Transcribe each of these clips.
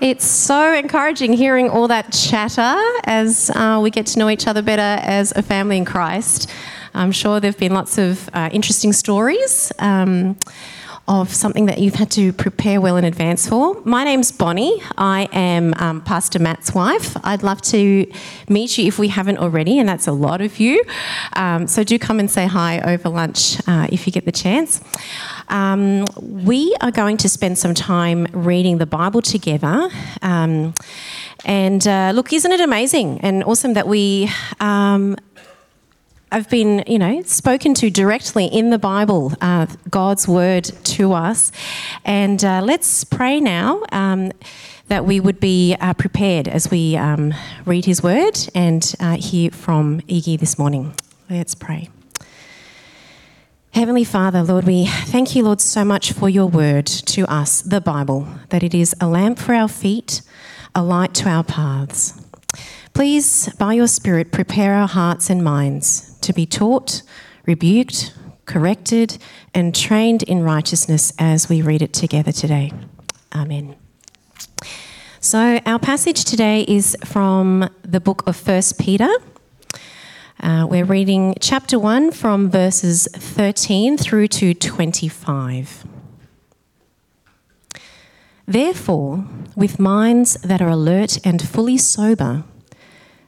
It's so encouraging hearing all that chatter as uh, we get to know each other better as a family in Christ. I'm sure there have been lots of uh, interesting stories. Um, of something that you've had to prepare well in advance for. My name's Bonnie. I am um, Pastor Matt's wife. I'd love to meet you if we haven't already, and that's a lot of you. Um, so do come and say hi over lunch uh, if you get the chance. Um, we are going to spend some time reading the Bible together. Um, and uh, look, isn't it amazing and awesome that we um, I've been, you know, spoken to directly in the Bible, uh, God's word to us. And uh, let's pray now um, that we would be uh, prepared as we um, read his word and uh, hear from Iggy this morning. Let's pray. Heavenly Father, Lord, we thank you, Lord, so much for your word to us, the Bible, that it is a lamp for our feet, a light to our paths. Please, by your Spirit, prepare our hearts and minds to be taught, rebuked, corrected, and trained in righteousness as we read it together today. Amen. So, our passage today is from the book of 1 Peter. Uh, we're reading chapter 1 from verses 13 through to 25. Therefore, with minds that are alert and fully sober,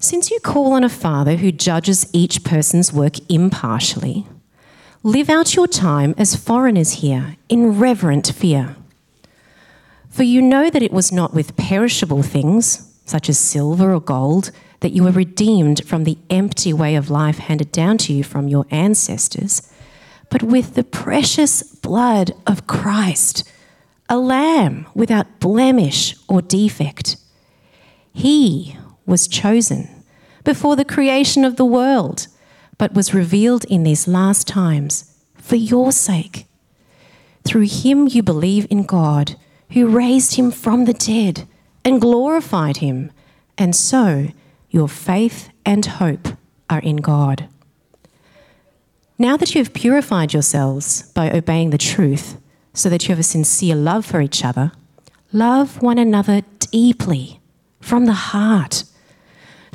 Since you call on a Father who judges each person's work impartially, live out your time as foreigners here in reverent fear. For you know that it was not with perishable things, such as silver or gold, that you were redeemed from the empty way of life handed down to you from your ancestors, but with the precious blood of Christ, a lamb without blemish or defect. He was chosen before the creation of the world, but was revealed in these last times for your sake. Through him you believe in God, who raised him from the dead and glorified him, and so your faith and hope are in God. Now that you have purified yourselves by obeying the truth, so that you have a sincere love for each other, love one another deeply from the heart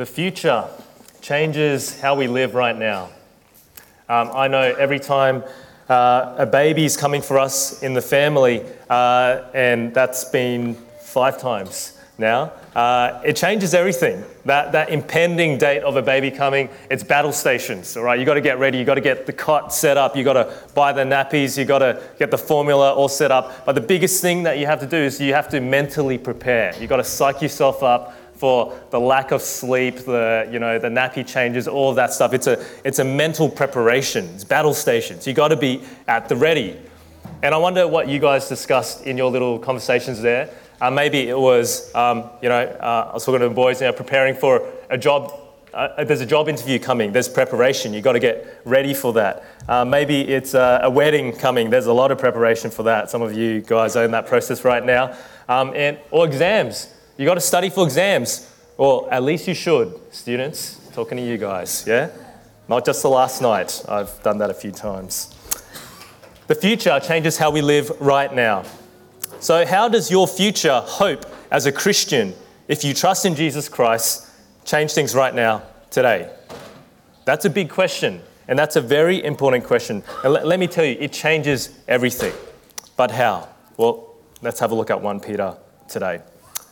The future changes how we live right now. Um, I know every time uh, a is coming for us in the family, uh, and that's been five times now, uh, it changes everything. That, that impending date of a baby coming, it's battle stations, all right? You've got to get ready, you've got to get the cot set up, you've got to buy the nappies, you've got to get the formula all set up. But the biggest thing that you have to do is you have to mentally prepare. You've got to psych yourself up for the lack of sleep, the, you know, the nappy changes, all of that stuff. It's a, it's a mental preparation, it's battle stations. You've got to be at the ready. And I wonder what you guys discussed in your little conversations there. Uh, maybe it was, um, you know, uh, I was talking to the boys, you preparing for a job. Uh, there's a job interview coming. There's preparation. You've got to get ready for that. Uh, maybe it's a, a, wedding coming. There's a lot of preparation for that. Some of you guys are in that process right now. Um, and, or exams. You got to study for exams. Or at least you should, students. Talking to you guys, yeah? Not just the last night. I've done that a few times. The future changes how we live right now. So, how does your future hope as a Christian, if you trust in Jesus Christ, change things right now, today? That's a big question. And that's a very important question. And let, let me tell you, it changes everything. But how? Well, let's have a look at 1 Peter today.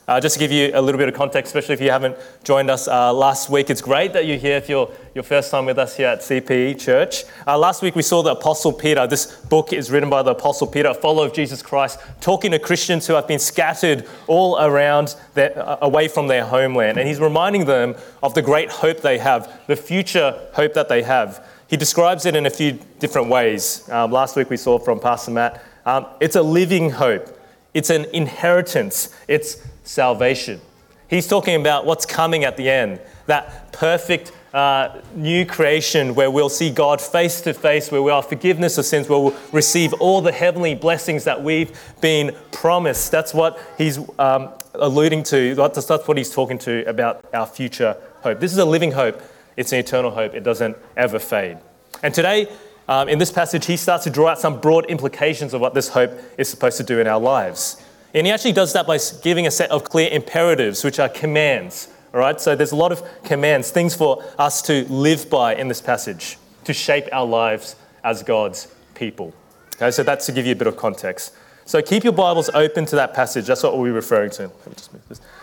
Uh, just to give you a little bit of context, especially if you haven't joined us uh, last week, it's great that you're here if you're your first time with us here at CPE Church. Uh, last week we saw the Apostle Peter. This book is written by the Apostle Peter, a follower of Jesus Christ, talking to Christians who have been scattered all around, their, uh, away from their homeland. And he's reminding them of the great hope they have, the future hope that they have. He describes it in a few different ways. Um, last week we saw from Pastor Matt. Um, it's a living hope. It's an inheritance. It's salvation. He's talking about what's coming at the end that perfect uh, new creation where we'll see God face to face, where we have forgiveness of sins, where we'll receive all the heavenly blessings that we've been promised. That's what he's um, alluding to. That's, that's what he's talking to about our future hope. This is a living hope, it's an eternal hope, it doesn't ever fade. And today, um, in this passage, he starts to draw out some broad implications of what this hope is supposed to do in our lives. And he actually does that by giving a set of clear imperatives, which are commands. All right, so there's a lot of commands, things for us to live by in this passage, to shape our lives as God's people. Okay, so that's to give you a bit of context. So keep your Bibles open to that passage. That's what we'll be referring to.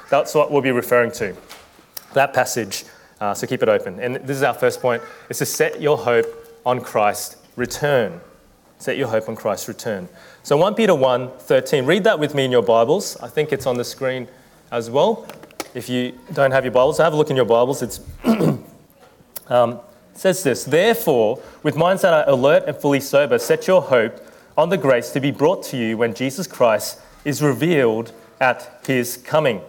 That's what we'll be referring to. That passage. Uh, so keep it open. And this is our first point: is to set your hope on Christ's return. Set your hope on Christ's return. So 1 Peter 1 13. Read that with me in your Bibles. I think it's on the screen as well. If you don't have your Bibles, have a look in your Bibles. It's um, it says this Therefore, with minds that are alert and fully sober, set your hope on the grace to be brought to you when Jesus Christ is revealed at his coming.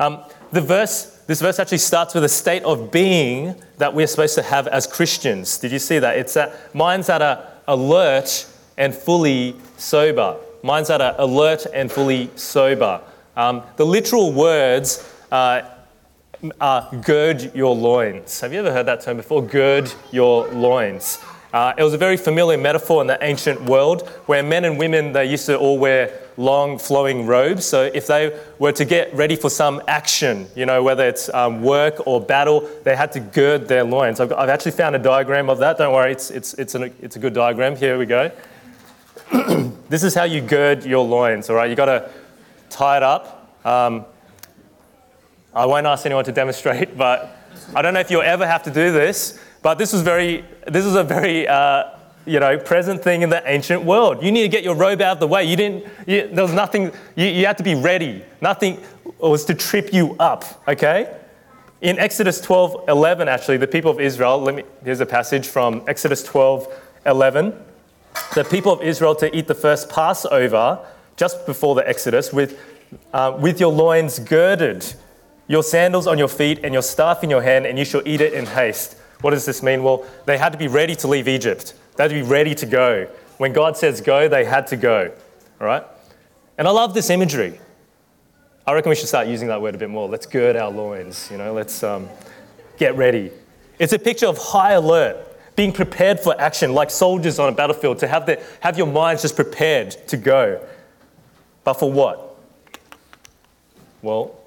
Um, the verse, this verse actually starts with a state of being that we're supposed to have as Christians. Did you see that? It's that minds that are alert and fully sober. Minds that are alert and fully sober. Um, the literal words uh, are gird your loins. Have you ever heard that term before? Gird your loins. Uh, it was a very familiar metaphor in the ancient world where men and women they used to all wear long flowing robes so if they were to get ready for some action you know whether it's um, work or battle they had to gird their loins I've, I've, actually found a diagram of that don't worry it's, it's, it's, an, it's a good diagram here we go this is how you gird your loins, all right? You've got to tie it up. Um, I won't ask anyone to demonstrate, but I don't know if you'll ever have to do this, but this was very, this is a very, uh, you know, present thing in the ancient world. You need to get your robe out of the way. You didn't, you, there was nothing, you, you had to be ready. Nothing was to trip you up, okay? In Exodus 12, 11, actually, the people of Israel, let me, here's a passage from Exodus 12, 11 the people of Israel to eat the first Passover just before the Exodus with, uh, with your loins girded, your sandals on your feet, and your staff in your hand, and you shall eat it in haste. What does this mean? Well, they had to be ready to leave Egypt. They had to be ready to go. When God says go, they had to go. All right? And I love this imagery. I reckon we should start using that word a bit more. Let's gird our loins, you know, let's um, get ready. It's a picture of high alert being prepared for action, like soldiers on a battlefield, to have, the, have your minds just prepared to go. But for what? Well,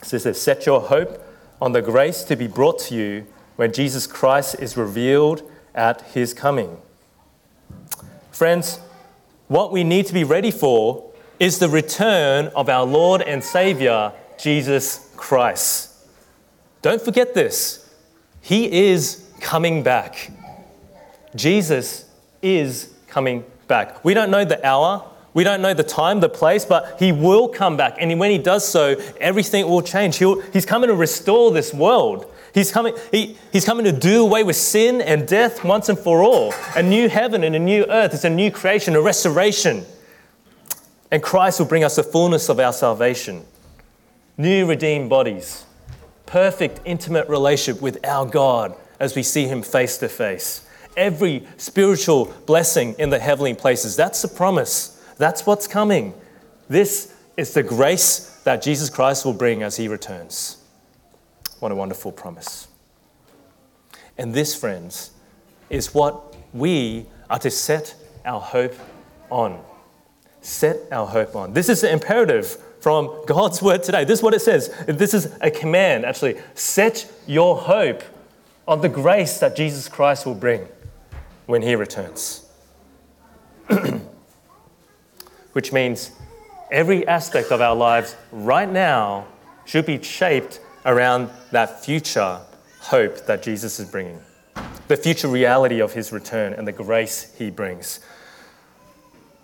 it says set your hope on the grace to be brought to you when Jesus Christ is revealed at his coming. Friends, what we need to be ready for is the return of our Lord and Savior, Jesus Christ. Don't forget this. He is coming back. Jesus is coming back. We don't know the hour, we don't know the time, the place, but he will come back. And when he does so, everything will change. He'll, he's coming to restore this world. He's coming, he, he's coming to do away with sin and death once and for all. A new heaven and a new earth. It's a new creation, a restoration. And Christ will bring us the fullness of our salvation. New redeemed bodies. Perfect, intimate relationship with our God as we see Him face to face. Every spiritual blessing in the heavenly places. That's the promise. That's what's coming. This is the grace that Jesus Christ will bring as He returns. What a wonderful promise. And this, friends, is what we are to set our hope on. Set our hope on. This is the imperative from God's word today. This is what it says. This is a command, actually. Set your hope of the grace that Jesus Christ will bring. when He returns. Which means every aspect of our lives right now should be shaped around that future hope that Jesus is bringing, the future reality of His return and the grace He brings.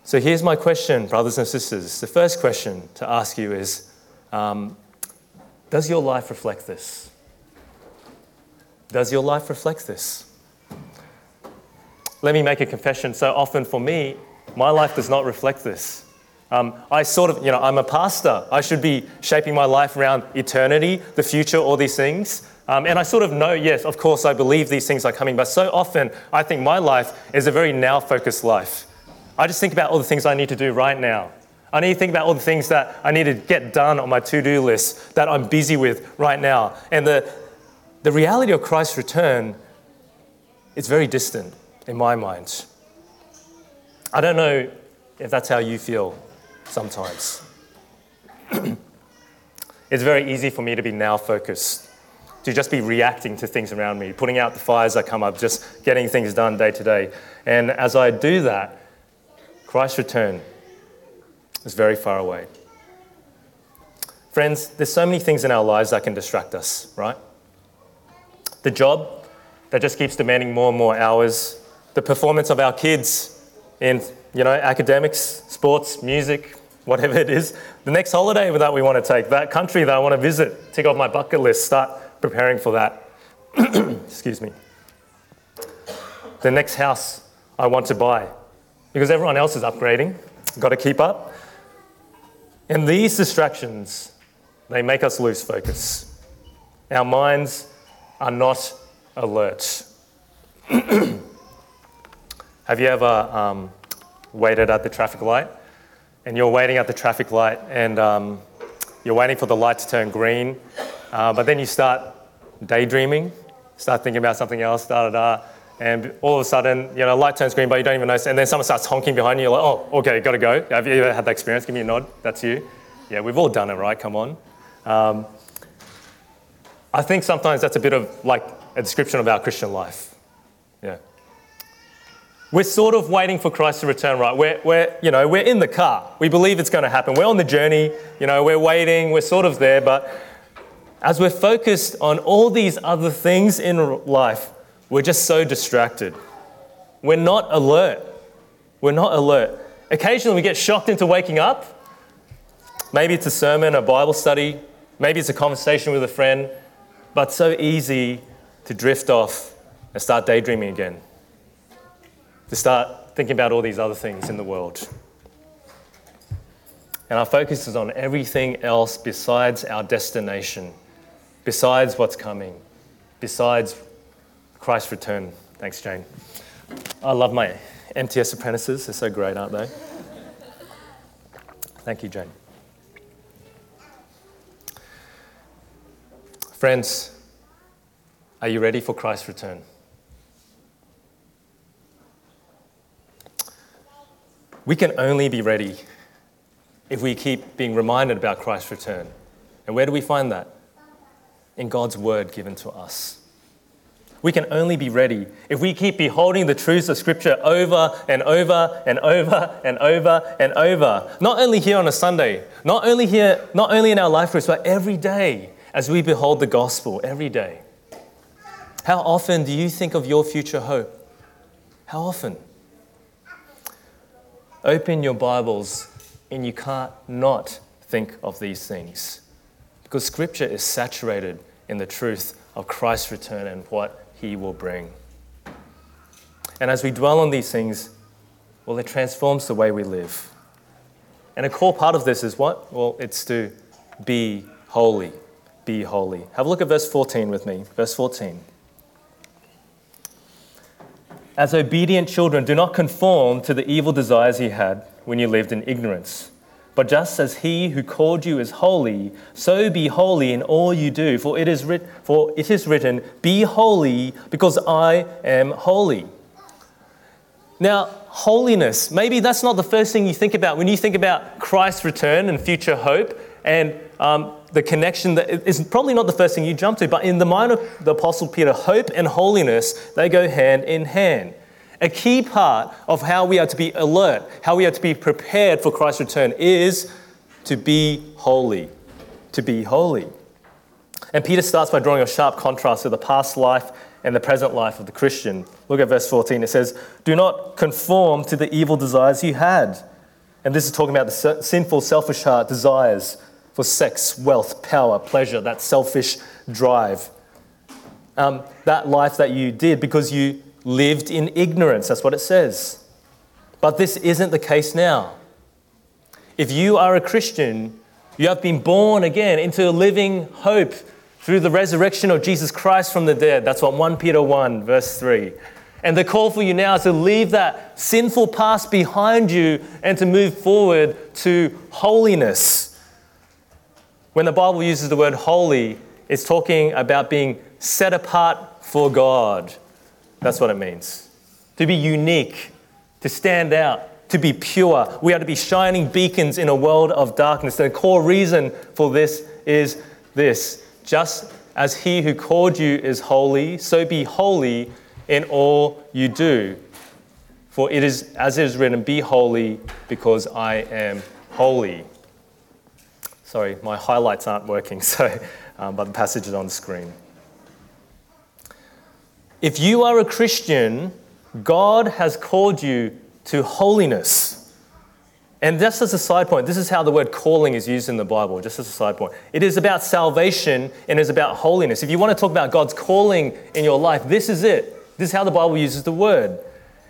So here's my question, brothers and sisters. The first question to ask you is um, Does your life reflect this? Does your life reflect this? Let me make a confession. So often for me, my life does not reflect this. Um, I sort of, you know, I'm a pastor. I should be shaping my life around eternity, the future, all these things. Um, and I sort of know, yes, of course, I believe these things are coming, but so often I think my life is a very now focused life. I just think about all the things I need to do right now. I need to think about all the things that I need to get done on my to do list that I'm busy with right now. And the, the reality of Christ's return is very distant in my mind. I don't know if that's how you feel sometimes. it's very easy for me to be now focused, to just be reacting to things around me, putting out the fires that come up, just getting things done day to day. And as I do that, Christ's return is very far away. Friends, there's so many things in our lives that can distract us, right? The job that just keeps demanding more and more hours, the performance of our kids in, you know, academics, sports, music, whatever it is, the next holiday that we want to take, that country that I want to visit, tick off my bucket list, start preparing for that. Excuse me. The next house I want to buy, because everyone else is upgrading. Got to keep up. And these distractions, they make us lose focus. Our minds are not alert. Have you ever um, waited at the traffic light? And you're waiting at the traffic light and um, you're waiting for the light to turn green, uh, but then you start daydreaming, start thinking about something else, da da da and all of a sudden, you know, light turns green, but you don't even notice, and then someone starts honking behind you. You're like, oh, okay, gotta go. Have you ever had that experience? Give me a nod. That's you. Yeah, we've all done it, right? Come on. Um, I think sometimes that's a bit of like a description of our Christian life. Yeah. We're sort of waiting for Christ to return, right? We're, we're, you know, we're in the car. We believe it's going to happen. We're on the journey. You know, we're waiting. We're sort of there. But as we're focused on all these other things in life, we're just so distracted. We're not alert. We're not alert. Occasionally we get shocked into waking up. Maybe it's a sermon, a Bible study, maybe it's a conversation with a friend, but so easy to drift off and start daydreaming again. To start thinking about all these other things in the world. And our focus is on everything else besides our destination, besides what's coming, besides Christ's return. Thanks, Jane. I love my MTS apprentices. They're so great, aren't they? Thank you, Jane. Friends, are you ready for Christ's return? We can only be ready if we keep being reminded about Christ's return. And where do we find that? In God's word given to us. We can only be ready if we keep beholding the truths of Scripture over and over and over and over and over. Not only here on a Sunday, not only here, not only in our life groups, but every day as we behold the gospel every day. How often do you think of your future hope? How often? Open your Bibles and you can't not think of these things because Scripture is saturated in the truth of Christ's return and what he will bring. And as we dwell on these things, well, it transforms the way we live. And a core part of this is what? Well, it's to be holy. Be holy. Have a look at verse 14 with me. Verse 14. As obedient children, do not conform to the evil desires you had when you lived in ignorance. But just as he who called you is holy, so be holy in all you do. For it is, writ- for it is written, Be holy, because I am holy. Now, holiness, maybe that's not the first thing you think about when you think about Christ's return and future hope and um, the connection that is probably not the first thing you jump to, but in the mind of the Apostle Peter, hope and holiness, they go hand in hand. A key part of how we are to be alert, how we are to be prepared for Christ's return is to be holy. To be holy. And Peter starts by drawing a sharp contrast to the past life and the present life of the Christian. Look at verse 14. It says, Do not conform to the evil desires you had. And this is talking about the sinful, selfish heart desires for sex, wealth, power, pleasure, that selfish drive. Um, that life that you did because you lived in ignorance. That's what it says. But this isn't the case now. If you are a Christian, you have been born again into a living hope through the resurrection of Jesus Christ from the dead. That's what 1 Peter 1, verse 3. And the call for you now is to leave that sinful past behind you and to move forward to holiness. When the Bible uses the word holy, it's talking about being set apart for God. That's what it means. To be unique, to stand out, to be pure. We are to be shining beacons in a world of darkness. The core reason for this is this just as he who called you is holy, so be holy in all you do. For it is, as it is written, be holy because I am holy. Sorry, my highlights aren't working, so, um, but the passage is on the screen. If you are a Christian, God has called you to holiness. And just as a side point, this is how the word calling is used in the Bible, just as a side point. It is about salvation and it is about holiness. If you want to talk about God's calling in your life, this is it. This is how the Bible uses the word.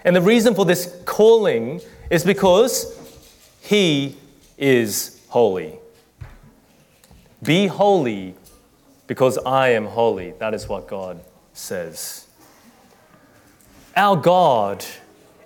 And the reason for this calling is because He is holy. Be holy because I am holy. That is what God says. Our God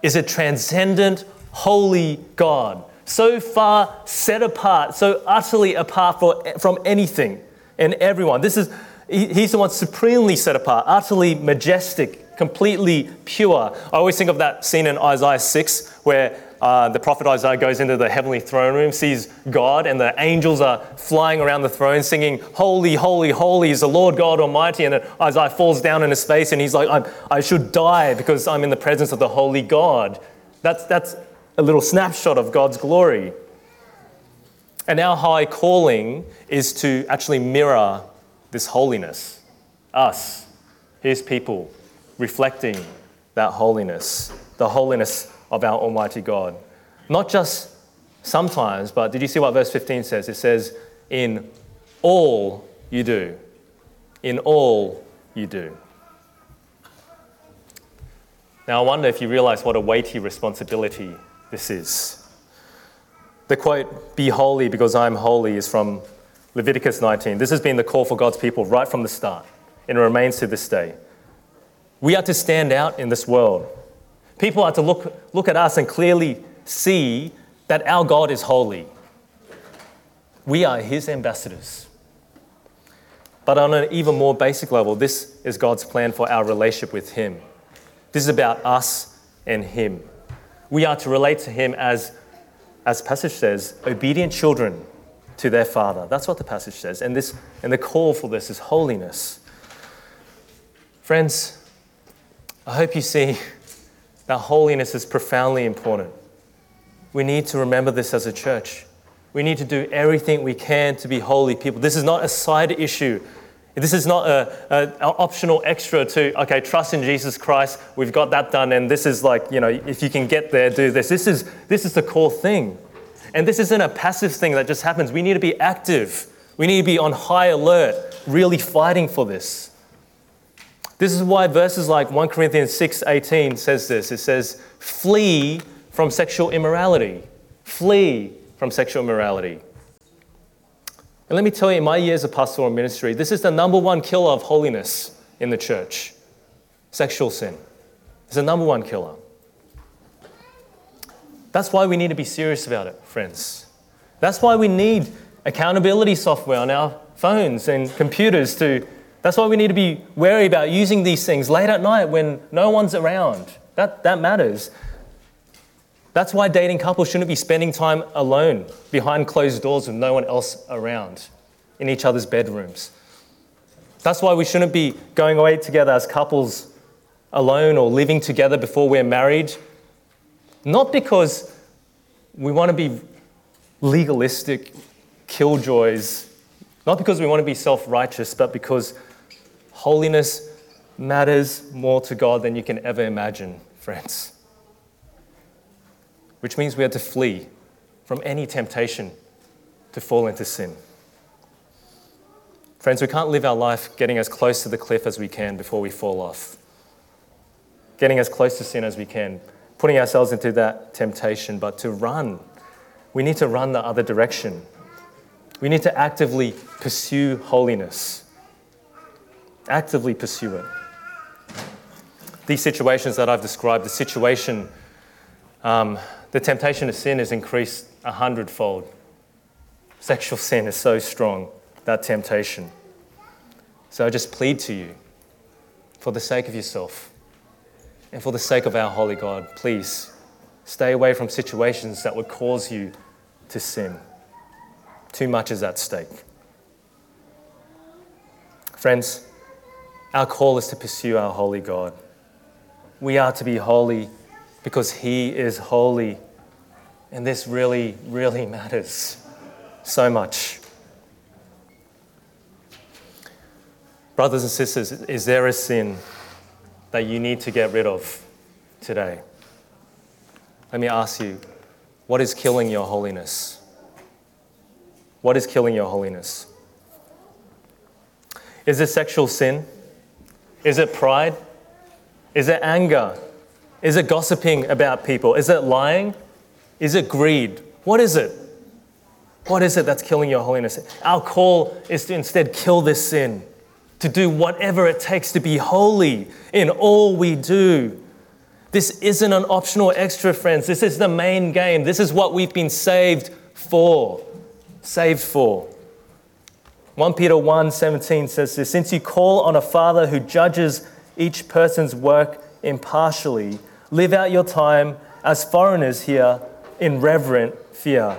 is a transcendent, holy God so far set apart, so utterly apart for, from anything and everyone. This is, he's the one supremely set apart, utterly majestic, completely pure. I always think of that scene in Isaiah 6 where uh, the prophet Isaiah goes into the heavenly throne room, sees God, and the angels are flying around the throne singing, Holy, holy, holy is the Lord God Almighty. And Isaiah falls down in his face and he's like, i should die because I'm in the presence of the holy God. That's, that's a little snapshot of God's glory. And our high calling is to actually mirror this holiness, us, His people, reflecting that holiness, the holiness of our Almighty God. Not just sometimes, but did you see what verse 15 says? It says, In all you do. In all you do. Now, I wonder if you realize what a weighty responsibility this is. The quote, be holy because I'm holy, is from Leviticus 19. This has been the call for God's people right from the start, and it remains to this day. We are to stand out in this world. People are to look, look at us and clearly see that our God is holy. We are His ambassadors. But on an even more basic level, this is God's plan for our relationship with Him. This is about us and Him. We are to relate to him as, as passage says, obedient children to their father. That's what the passage says. And, this, and the call for this is holiness. Friends, I hope you see that holiness is profoundly important. We need to remember this as a church. We need to do everything we can to be holy people. This is not a side issue this is not an optional extra to, okay, trust in Jesus Christ, we've got that done, and this is like, you know, if you can get there, do this. This is, this is the core thing. And this isn't a passive thing that just happens. We need to be active. We need to be on high alert, really fighting for this. This is why verses like 1 Corinthians 6:18 says this. It says, "Flee from sexual immorality. Flee from sexual immorality." And let me tell you, in my years of pastoral ministry, this is the number one killer of holiness in the church sexual sin. It's the number one killer. That's why we need to be serious about it, friends. That's why we need accountability software on our phones and computers to. That's why we need to be wary about using these things late at night when no one's around. That, that matters. That's why dating couples shouldn't be spending time alone behind closed doors with no one else around in each other's bedrooms. That's why we shouldn't be going away together as couples alone or living together before we're married, not because we want to be legalistic killjoys, not because we want to be self righteous, but because holiness matters more to God than you can ever imagine, friends. Which means we are to flee from any temptation to fall into sin. Friends, we can't live our life getting as close to the cliff as we can before we fall off. Getting as close to sin as we can, putting ourselves into that temptation, but to run, we need to run the other direction. We need to actively pursue holiness. Actively pursue it. These situations that I've described, the situation, um, the temptation to sin is increased a hundredfold. Sexual sin is so strong, that temptation. So I just plead to you, for the sake of yourself and for the sake of our holy God, please stay away from situations that would cause you to sin. Too much is at stake. Friends, our call is to pursue our holy God. We are to be holy because He is holy. And this really, really matters so much. Brothers and sisters, is there a sin that you need to get rid of today? Let me ask you what is killing your holiness? What is killing your holiness? Is it sexual sin? Is it pride? Is it anger? Is it gossiping about people? Is it lying? Is it greed? What is it? What is it that's killing your holiness? Our call is to instead kill this sin, to do whatever it takes to be holy in all we do. This isn't an optional extra, friends. This is the main game. This is what we've been saved for. Saved for. 1 Peter 1 17 says this Since you call on a Father who judges each person's work impartially, live out your time as foreigners here in reverent fear.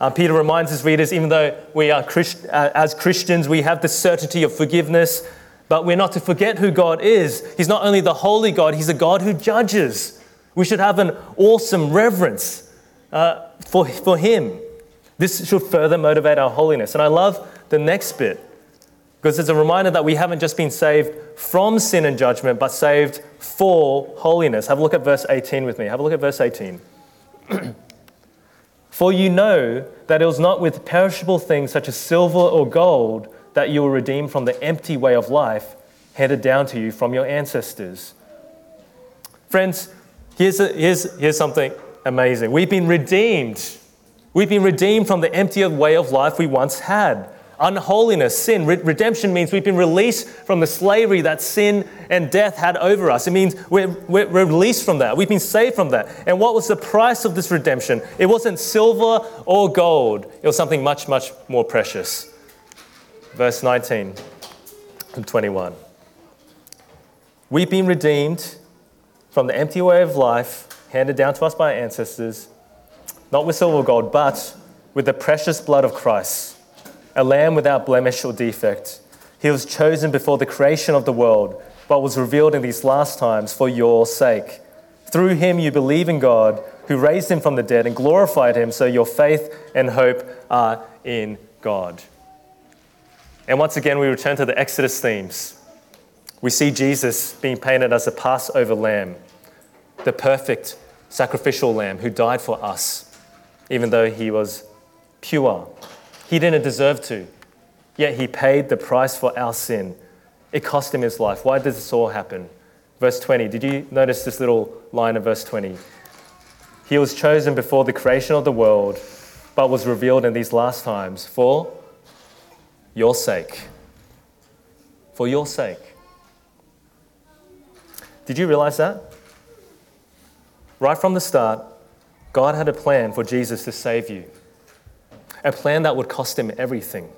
Uh, Peter reminds his readers, even though we are Christ- uh, as Christians, we have the certainty of forgiveness, but we're not to forget who God is. He's not only the holy God, He's a God who judges. We should have an awesome reverence uh, for, for Him. This should further motivate our holiness. And I love the next bit because it's a reminder that we haven't just been saved from sin and judgment, but saved for holiness. Have a look at verse 18 with me. Have a look at verse 18. For you know that it was not with perishable things such as silver or gold that you were redeemed from the empty way of life handed down to you from your ancestors. Friends, here's, a, here's, here's something amazing. We've been redeemed. We've been redeemed from the empty way of life we once had unholiness, sin. Re- redemption means we've been released from the slavery that sin and death had over us. It means we're, we're, released from that. We've been saved from that. And what was the price of this redemption? It wasn't silver or gold, it was something much, much more precious. Verse 19 and 21. We've been redeemed from the empty way of life handed down to us by our ancestors, not with silver or gold, but with the precious blood of Christ a lamb without blemish or defect. He was chosen before the creation of the world, but was revealed in these last times for your sake. Through him you believe in God, who raised him from the dead and glorified him, so your faith and hope are in God. And once again, we return to the Exodus themes. We see Jesus being painted as a Passover lamb, the perfect sacrificial lamb who died for us, even though he was pure he didn't deserve to, yet he paid the price for our sin. It cost him his life. Why did this all happen? Verse 20. Did you notice this little line of verse 20? He was chosen before the creation of the world, but was revealed in these last times for your sake. For your sake. Did you realize that? Right from the start, God had a plan for Jesus to save you a plan that would cost him everything,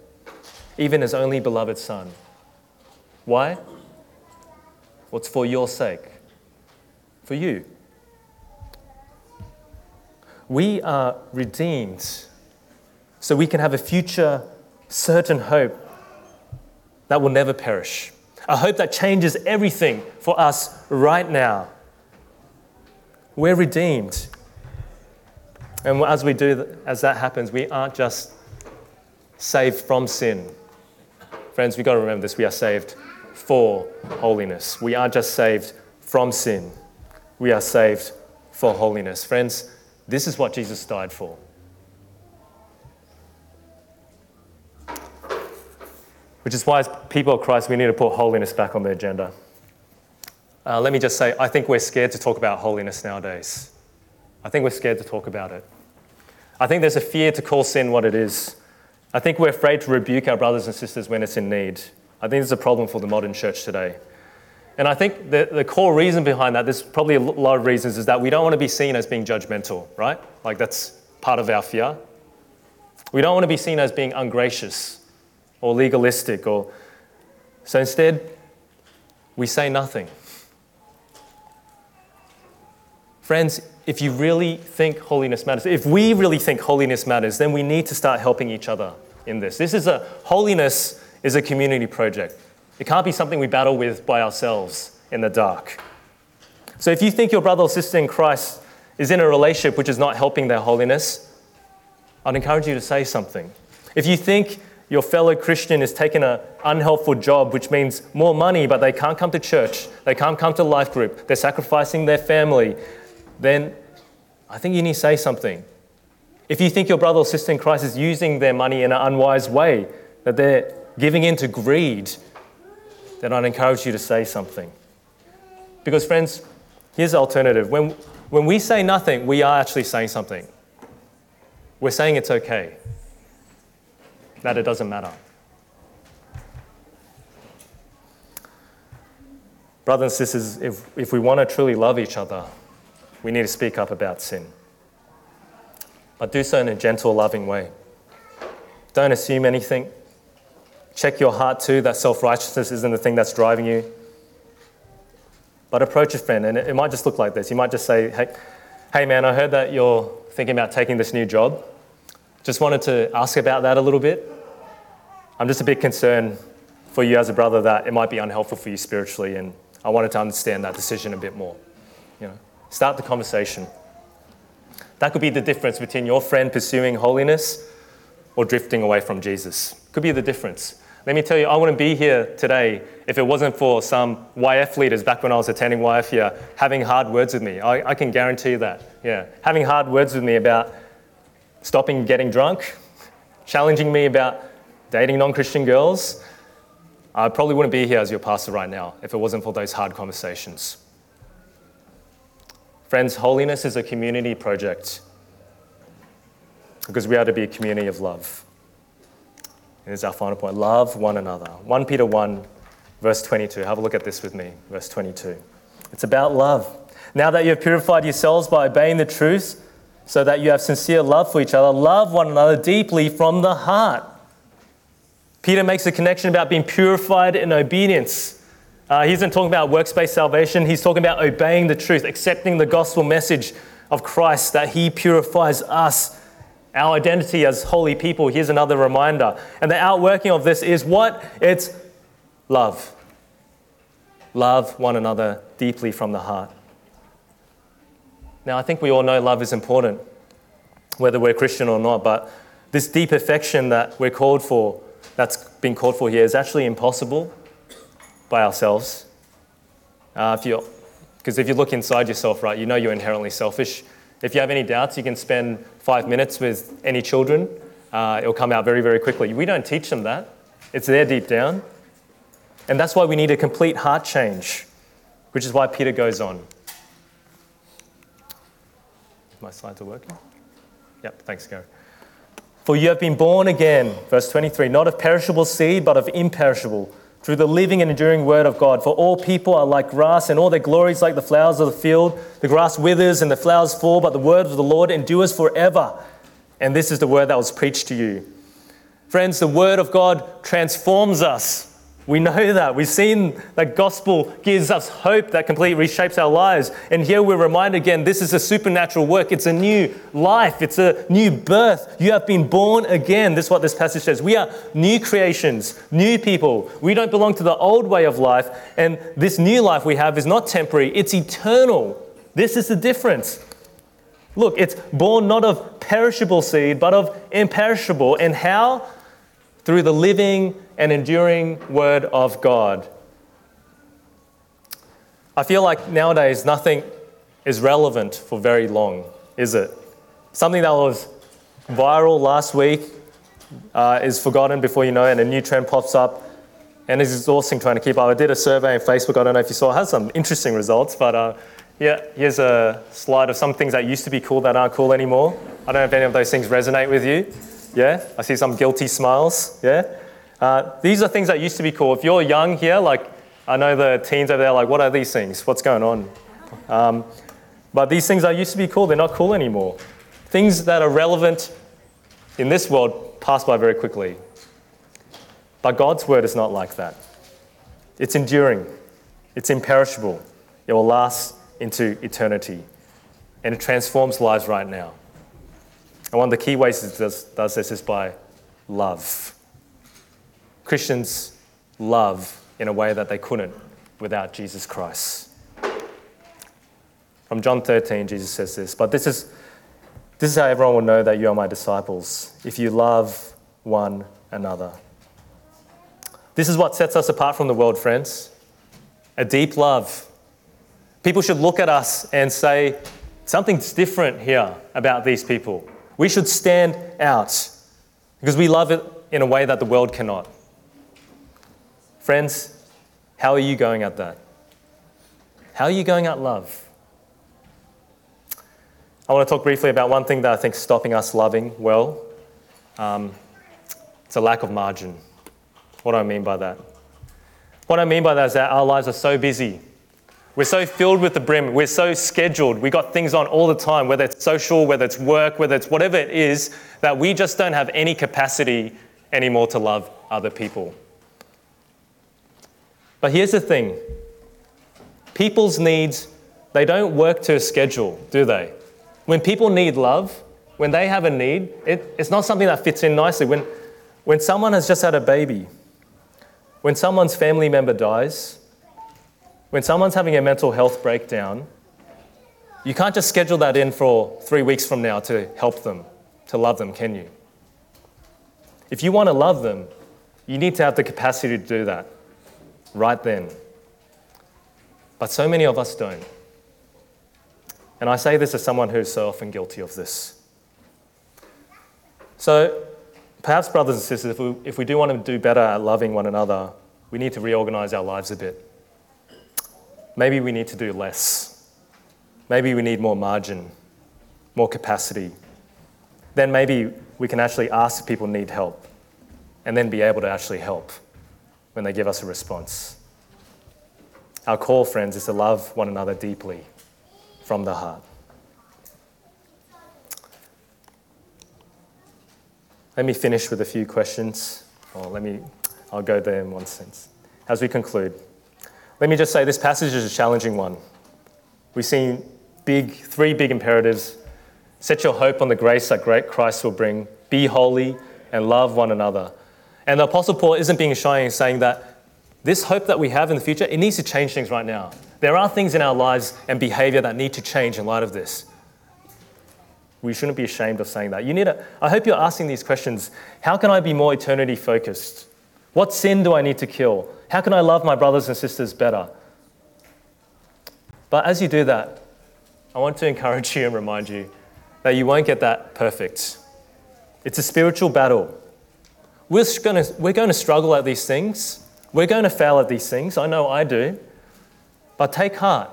even his only beloved son. Why? Well, it's for your sake, for you. We are redeemed so we can have a future certain hope that will never perish, a hope that changes everything for us right now. We're redeemed. And as we do, as that happens, we aren't just saved from sin. Friends, we've got to remember this. We are saved for holiness. We aren't just saved from sin, we are saved for holiness. Friends, this is what Jesus died for. Which is why, as people of Christ, we need to put holiness back on the agenda. Uh, let me just say, I think we're scared to talk about holiness nowadays. I think we're scared to talk about it. I think there's a fear to call sin what it is. I think we're afraid to rebuke our brothers and sisters when it's in need. I think there's a problem for the modern church today. And I think the, the core reason behind that, there's probably a lot of reasons, is that we don't want to be seen as being judgmental, right? Like that's part of our fear. We don't want to be seen as being ungracious or legalistic or so instead we say nothing. Friends, if you really think holiness matters, if we really think holiness matters, then we need to start helping each other in this. This is a holiness is a community project. It can't be something we battle with by ourselves in the dark. So if you think your brother or sister in Christ is in a relationship which is not helping their holiness, I'd encourage you to say something. If you think your fellow Christian is taking an unhelpful job, which means more money, but they can't come to church, they can't come to life group, they're sacrificing their family, then I think you need to say something. If you think your brother or sister in Christ is using their money in an unwise way, that they're giving in to greed, then I'd encourage you to say something. Because, friends, here's the alternative. When, when we say nothing, we are actually saying something. We're saying it's okay that it doesn't matter. Brothers and sisters, if, if we want to truly love each other, we need to speak up about sin. But do so in a gentle, loving way. Don't assume anything. Check your heart too, that self righteousness isn't the thing that's driving you. But approach a friend, and it, might just look like this. You might just say, hey, hey man, I heard that you're thinking about taking this new job. Just wanted to ask about that a little bit. I'm just a bit concerned for you as a brother that it might be unhelpful for you spiritually, and I wanted to understand that decision a bit more. Start the conversation. That could be the difference between your friend pursuing holiness or drifting away from Jesus. Could be the difference. Let me tell you, I wouldn't be here today if it wasn't for some YF leaders back when I was attending YF here having hard words with me. I, I can guarantee that. Yeah. Having hard words with me about stopping getting drunk, challenging me about dating non Christian girls. I probably wouldn't be here as your pastor right now if it wasn't for those hard conversations. Friends, holiness is a community project because we are to be a community of love. And it's our final point love one another. 1 Peter 1, verse 22. Have a look at this with me, verse 22. It's about love. Now that you have purified yourselves by obeying the truth, so that you have sincere love for each other. Love one another deeply from the heart. Peter makes a connection about being purified in obedience. Uh, he isn't talking about works-based salvation. He's talking about obeying the truth, accepting the gospel message of Christ that he purifies us, our identity as holy people. Here's another reminder. And the outworking of this is what? It's love. Love one another deeply from the heart. Now, I think we all know love is important, whether we're Christian or not, but this deep affection that we're called for, that's been called for here, is actually impossible by ourselves. Uh, if because if you look inside yourself, right, you know you're inherently selfish. If you have any doubts, you can spend five minutes with any children. Uh, it'll come out very, very quickly. We don't teach them that. It's there deep down. And that's why we need a complete heart change, which is why Peter goes on. My slides are working? Yep, thanks, Gary. For you have been born again, verse 23, not of perishable seed, but of imperishable, through the living and enduring word of God. For all people are like grass, and all their glories like the flowers of the field. The grass withers and the flowers fall, but the word of the Lord endures forever. And this is the word that was preached to you. Friends, the word of God transforms us. We know that. We've seen that gospel gives us hope that completely reshapes our lives. And here we're reminded again this is a supernatural work. It's a new life, it's a new birth. You have been born again. This is what this passage says. We are new creations, new people. We don't belong to the old way of life. And this new life we have is not temporary, it's eternal. This is the difference. Look, it's born not of perishable seed, but of imperishable. And how? Through the living and enduring Word of God. I feel like nowadays nothing is relevant for very long, is it? Something that was viral last week uh, is forgotten before you know and a new trend pops up, and it's exhausting trying to keep up. I did a survey on Facebook, I don't know if you saw, it has some interesting results, but uh, yeah, here's a slide of some things that used to be cool that aren't cool anymore. I don't know if any of those things resonate with you. Yeah, I see some guilty smiles. Yeah. Uh, these are things that used to be cool. If you're young here, like I know the teens over there, like, what are these things? What's going on? Um, but these things that used to be cool, they're not cool anymore. Things that are relevant in this world pass by very quickly. But God's word is not like that. It's enduring, it's imperishable, it will last into eternity, and it transforms lives right now. And one of the key ways it does, does this is by love. Christians love in a way that they couldn't without Jesus Christ. From John 13, Jesus says this, but this is, this is how everyone will know that you are my disciples, if you love one another. This is what sets us apart from the world, friends a deep love. People should look at us and say, something's different here about these people. We should stand out because we love it in a way that the world cannot. Friends, how are you going at that? How are you going at love? I want to talk briefly about one thing that I think is stopping us loving well. Um, it's a lack of margin. What do I mean by that? What I mean by that is that our lives are so busy. We're so filled with the brim. We're so scheduled. We got things on all the time, whether it's social, whether it's work, whether it's whatever it is, that we just don't have any capacity anymore to love other people. But here's the thing people's needs, they don't work to a schedule, do they? When people need love, when they have a need, it, it's not something that fits in nicely. When, when someone has just had a baby, when someone's family member dies, when someone's having a mental health breakdown, you can't just schedule that in for three weeks from now to help them, to love them, can you? If you want to love them, you need to have the capacity to do that right then. But so many of us don't. And I say this as someone who's so often guilty of this. So, perhaps, brothers and sisters, if we, if we do want to do better at loving one another, we need to reorganize our lives a bit. Maybe we need to do less. Maybe we need more margin, more capacity. Then maybe we can actually ask if people need help and then be able to actually help when they give us a response. Our call, friends, is to love one another deeply from the heart. Let me finish with a few questions. Or let me, I'll go there in one sense. As we conclude, let me just say this passage is a challenging one. We've seen big, three big imperatives. Set your hope on the grace that great Christ will bring. Be holy and love one another. And the Apostle Paul isn't being shy in saying that this hope that we have in the future, it needs to change things right now. There are things in our lives and behavior that need to change in light of this. We shouldn't be ashamed of saying that. You need to, I hope you're asking these questions. How can I be more eternity focused? What sin do I need to kill? How can I love my brothers and sisters better? But as you do that, I want to encourage you and remind you that you won't get that perfect. It's a spiritual battle. We're going, to, we're going to struggle at these things. We're going to fail at these things. I know I do. But take heart.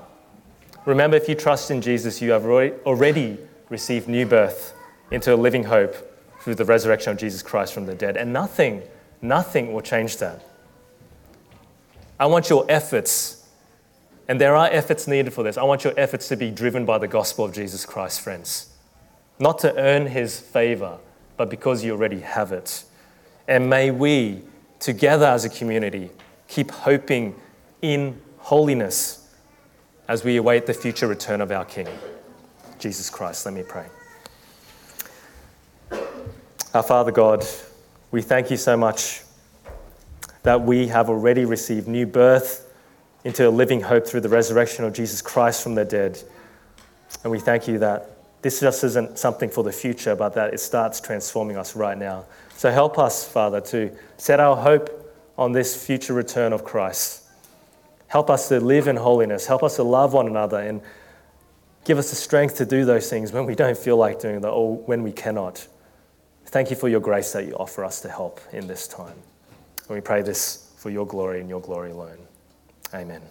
Remember, if you trust in Jesus, you have already received new birth into a living hope through the resurrection of Jesus Christ from the dead. And nothing, nothing will change that. I want your efforts, and there are efforts needed for this. I want your efforts to be driven by the gospel of Jesus Christ, friends. Not to earn his favor, but because you already have it. And may we, together as a community, keep hoping in holiness as we await the future return of our King, Jesus Christ. Let me pray. Our Father God, we thank you so much that we have already received new birth into a living hope through the resurrection of Jesus Christ from the dead. And we thank you that this just isn't something for the future, but that it starts transforming us right now. So help us, Father, to set our hope on this future return of Christ. Help us to live in holiness. Help us to love one another and give us the strength to do those things when we don't feel like doing them or when we cannot. Thank you for your grace that you offer us to help in this time. And we pray this for your glory and your glory alone. Amen.